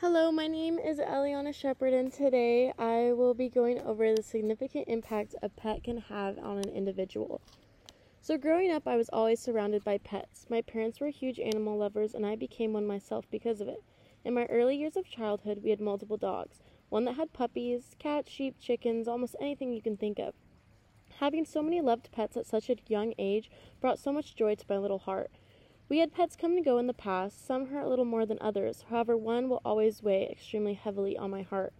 Hello, my name is Eliana Shepard, and today I will be going over the significant impact a pet can have on an individual. So, growing up, I was always surrounded by pets. My parents were huge animal lovers, and I became one myself because of it. In my early years of childhood, we had multiple dogs one that had puppies, cats, sheep, chickens, almost anything you can think of. Having so many loved pets at such a young age brought so much joy to my little heart. We had pets come and go in the past, some hurt a little more than others, however, one will always weigh extremely heavily on my heart.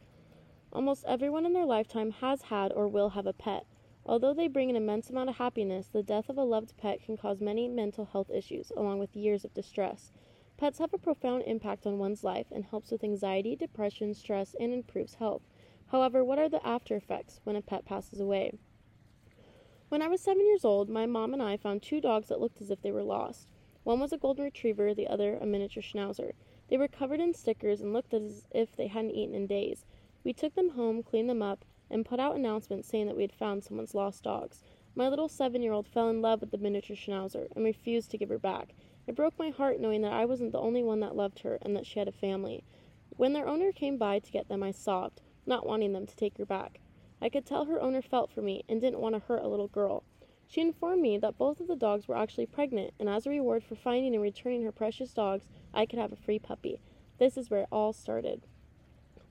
Almost everyone in their lifetime has had or will have a pet. Although they bring an immense amount of happiness, the death of a loved pet can cause many mental health issues, along with years of distress. Pets have a profound impact on one's life and helps with anxiety, depression, stress, and improves health. However, what are the after effects when a pet passes away? When I was seven years old, my mom and I found two dogs that looked as if they were lost. One was a golden retriever, the other a miniature schnauzer. They were covered in stickers and looked as if they hadn't eaten in days. We took them home, cleaned them up, and put out announcements saying that we had found someone's lost dogs. My little seven year old fell in love with the miniature schnauzer and refused to give her back. It broke my heart knowing that I wasn't the only one that loved her and that she had a family. When their owner came by to get them, I sobbed, not wanting them to take her back. I could tell her owner felt for me and didn't want to hurt a little girl. She informed me that both of the dogs were actually pregnant, and as a reward for finding and returning her precious dogs, I could have a free puppy. This is where it all started.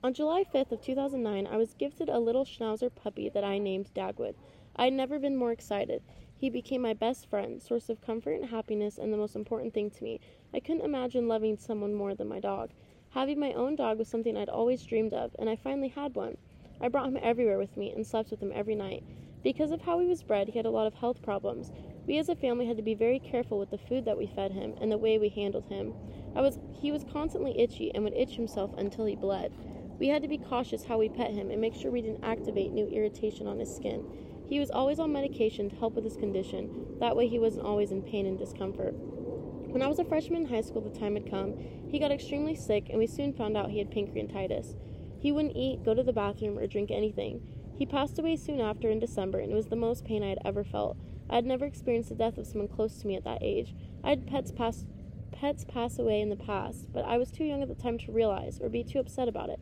On July 5th of 2009, I was gifted a little schnauzer puppy that I named Dagwood. I had never been more excited. He became my best friend, source of comfort and happiness, and the most important thing to me. I couldn't imagine loving someone more than my dog. Having my own dog was something I'd always dreamed of, and I finally had one. I brought him everywhere with me and slept with him every night. Because of how he was bred, he had a lot of health problems. We as a family had to be very careful with the food that we fed him and the way we handled him. I was he was constantly itchy and would itch himself until he bled. We had to be cautious how we pet him and make sure we didn't activate new irritation on his skin. He was always on medication to help with his condition. That way he wasn't always in pain and discomfort. When I was a freshman in high school, the time had come. He got extremely sick, and we soon found out he had pancreatitis. He wouldn't eat, go to the bathroom, or drink anything. He passed away soon after in December, and it was the most pain I had ever felt. I had never experienced the death of someone close to me at that age. I had pets pass pets pass away in the past, but I was too young at the time to realize or be too upset about it.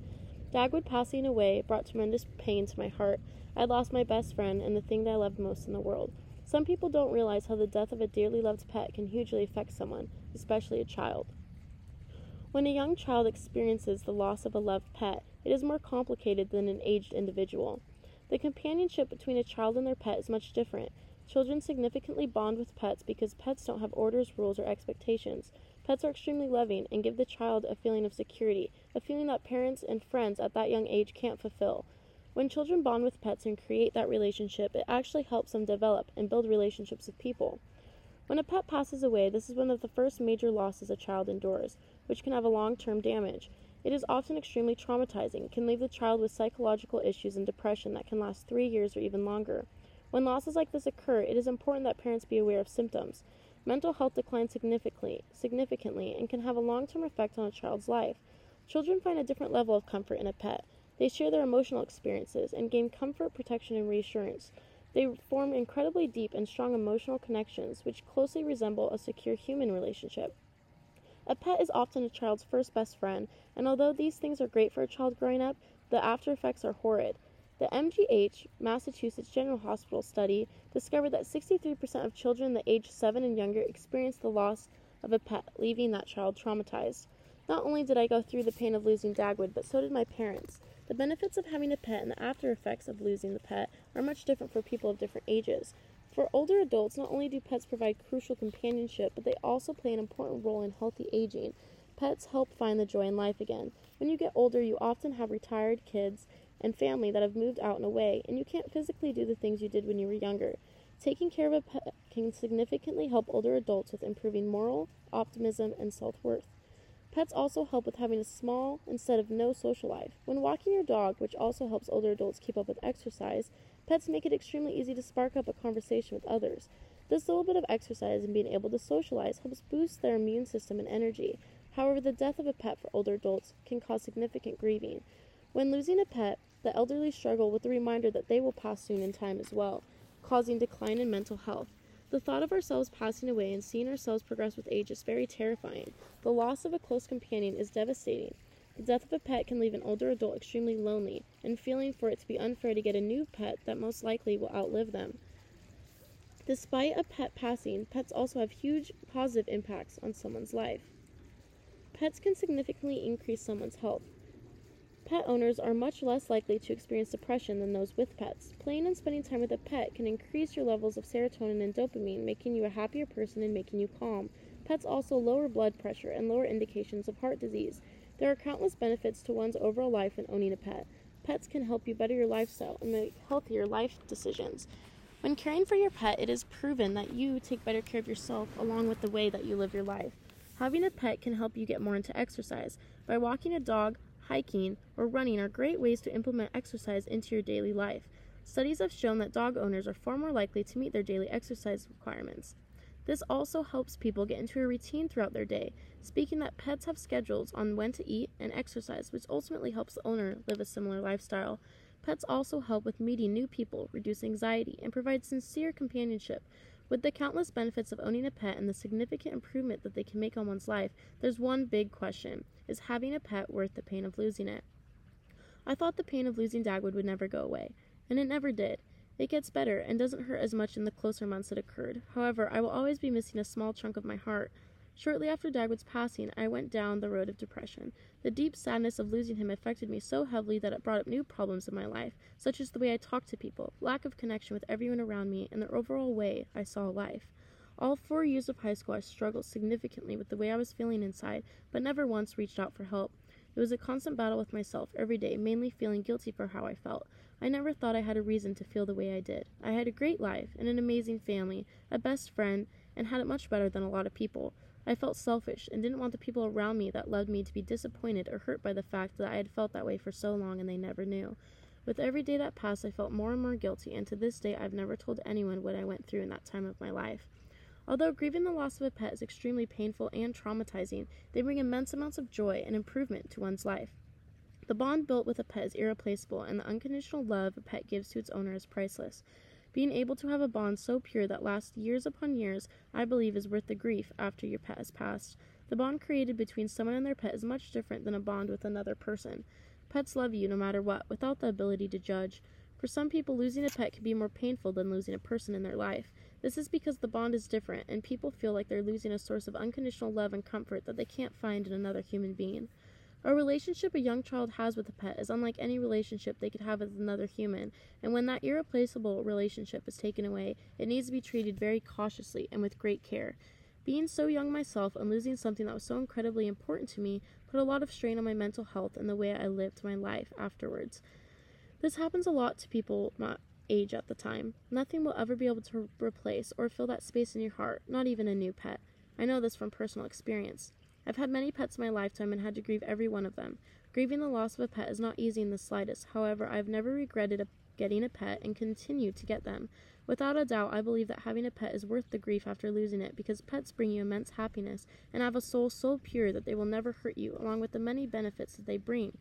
Dagwood passing away brought tremendous pain to my heart. I had lost my best friend and the thing that I loved most in the world. Some people don't realize how the death of a dearly loved pet can hugely affect someone, especially a child. When a young child experiences the loss of a loved pet, it is more complicated than an aged individual. The companionship between a child and their pet is much different. Children significantly bond with pets because pets don't have orders, rules, or expectations. Pets are extremely loving and give the child a feeling of security, a feeling that parents and friends at that young age can't fulfill. When children bond with pets and create that relationship, it actually helps them develop and build relationships with people. When a pet passes away, this is one of the first major losses a child endures, which can have a long term damage. It is often extremely traumatizing, can leave the child with psychological issues and depression that can last three years or even longer. When losses like this occur, it is important that parents be aware of symptoms. Mental health declines significantly, significantly and can have a long term effect on a child's life. Children find a different level of comfort in a pet. They share their emotional experiences and gain comfort, protection, and reassurance. They form incredibly deep and strong emotional connections, which closely resemble a secure human relationship. A pet is often a child's first best friend, and although these things are great for a child growing up, the after effects are horrid. The MGH, Massachusetts General Hospital study, discovered that 63% of children the age 7 and younger experienced the loss of a pet, leaving that child traumatized. Not only did I go through the pain of losing Dagwood, but so did my parents. The benefits of having a pet and the after effects of losing the pet are much different for people of different ages. For older adults, not only do pets provide crucial companionship, but they also play an important role in healthy aging. Pets help find the joy in life again. When you get older, you often have retired kids and family that have moved out and away, and you can't physically do the things you did when you were younger. Taking care of a pet can significantly help older adults with improving moral, optimism, and self worth. Pets also help with having a small instead of no social life. When walking your dog, which also helps older adults keep up with exercise, Pets make it extremely easy to spark up a conversation with others. This little bit of exercise and being able to socialize helps boost their immune system and energy. However, the death of a pet for older adults can cause significant grieving. When losing a pet, the elderly struggle with the reminder that they will pass soon in time as well, causing decline in mental health. The thought of ourselves passing away and seeing ourselves progress with age is very terrifying. The loss of a close companion is devastating. The death of a pet can leave an older adult extremely lonely and feeling for it to be unfair to get a new pet that most likely will outlive them. Despite a pet passing, pets also have huge positive impacts on someone's life. Pets can significantly increase someone's health. Pet owners are much less likely to experience depression than those with pets. Playing and spending time with a pet can increase your levels of serotonin and dopamine, making you a happier person and making you calm. Pets also lower blood pressure and lower indications of heart disease. There are countless benefits to one's overall life when owning a pet. Pets can help you better your lifestyle and make healthier life decisions. When caring for your pet, it is proven that you take better care of yourself along with the way that you live your life. Having a pet can help you get more into exercise. By walking a dog, hiking, or running are great ways to implement exercise into your daily life. Studies have shown that dog owners are far more likely to meet their daily exercise requirements. This also helps people get into a routine throughout their day, speaking that pets have schedules on when to eat and exercise, which ultimately helps the owner live a similar lifestyle. Pets also help with meeting new people, reduce anxiety, and provide sincere companionship. With the countless benefits of owning a pet and the significant improvement that they can make on one's life, there's one big question Is having a pet worth the pain of losing it? I thought the pain of losing Dagwood would never go away, and it never did. It gets better and doesn't hurt as much in the closer months it occurred. However, I will always be missing a small chunk of my heart. Shortly after Dagwood's passing, I went down the road of depression. The deep sadness of losing him affected me so heavily that it brought up new problems in my life, such as the way I talked to people, lack of connection with everyone around me, and the overall way I saw life. All four years of high school, I struggled significantly with the way I was feeling inside, but never once reached out for help. It was a constant battle with myself every day, mainly feeling guilty for how I felt. I never thought I had a reason to feel the way I did. I had a great life and an amazing family, a best friend, and had it much better than a lot of people. I felt selfish and didn't want the people around me that loved me to be disappointed or hurt by the fact that I had felt that way for so long and they never knew. With every day that passed, I felt more and more guilty, and to this day, I've never told anyone what I went through in that time of my life. Although grieving the loss of a pet is extremely painful and traumatizing, they bring immense amounts of joy and improvement to one's life. The bond built with a pet is irreplaceable, and the unconditional love a pet gives to its owner is priceless. Being able to have a bond so pure that lasts years upon years, I believe, is worth the grief after your pet has passed. The bond created between someone and their pet is much different than a bond with another person. Pets love you no matter what, without the ability to judge. For some people, losing a pet can be more painful than losing a person in their life. This is because the bond is different, and people feel like they're losing a source of unconditional love and comfort that they can't find in another human being. A relationship a young child has with a pet is unlike any relationship they could have with another human, and when that irreplaceable relationship is taken away, it needs to be treated very cautiously and with great care. Being so young myself and losing something that was so incredibly important to me put a lot of strain on my mental health and the way I lived my life afterwards. This happens a lot to people my age at the time. Nothing will ever be able to replace or fill that space in your heart, not even a new pet. I know this from personal experience. I've had many pets in my lifetime and had to grieve every one of them. Grieving the loss of a pet is not easy in the slightest. However, I've never regretted a, getting a pet and continue to get them. Without a doubt, I believe that having a pet is worth the grief after losing it because pets bring you immense happiness and have a soul so pure that they will never hurt you, along with the many benefits that they bring.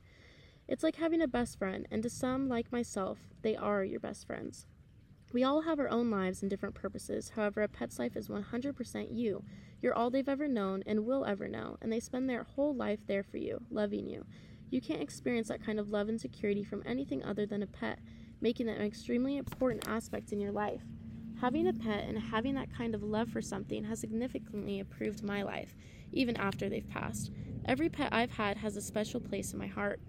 It's like having a best friend, and to some, like myself, they are your best friends. We all have our own lives and different purposes. However, a pet's life is 100% you. You're all they've ever known and will ever know, and they spend their whole life there for you, loving you. You can't experience that kind of love and security from anything other than a pet, making them an extremely important aspect in your life. Having a pet and having that kind of love for something has significantly improved my life, even after they've passed. Every pet I've had has a special place in my heart.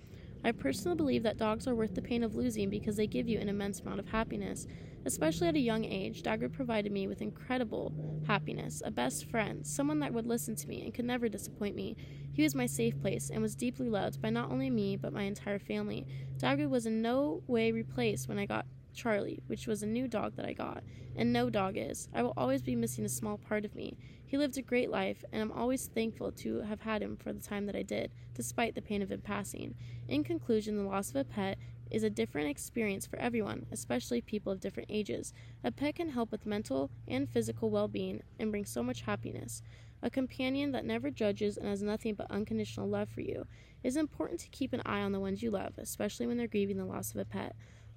I personally believe that dogs are worth the pain of losing because they give you an immense amount of happiness. Especially at a young age, Dagwood provided me with incredible happiness, a best friend, someone that would listen to me and could never disappoint me. He was my safe place and was deeply loved by not only me, but my entire family. Dagwood was in no way replaced when I got Charlie, which was a new dog that I got, and no dog is. I will always be missing a small part of me. He lived a great life, and I'm always thankful to have had him for the time that I did, despite the pain of him passing. In conclusion, the loss of a pet is a different experience for everyone, especially people of different ages. A pet can help with mental and physical well being and bring so much happiness. A companion that never judges and has nothing but unconditional love for you. It is important to keep an eye on the ones you love, especially when they're grieving the loss of a pet.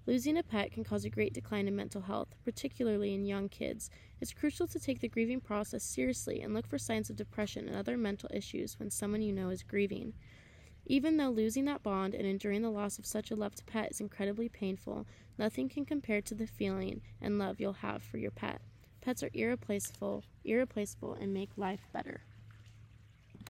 Losing a pet can cause a great decline in mental health, particularly in young kids. It's crucial to take the grieving process seriously and look for signs of depression and other mental issues when someone you know is grieving. Even though losing that bond and enduring the loss of such a loved pet is incredibly painful, nothing can compare to the feeling and love you'll have for your pet. Pets are irreplaceable, irreplaceable and make life better.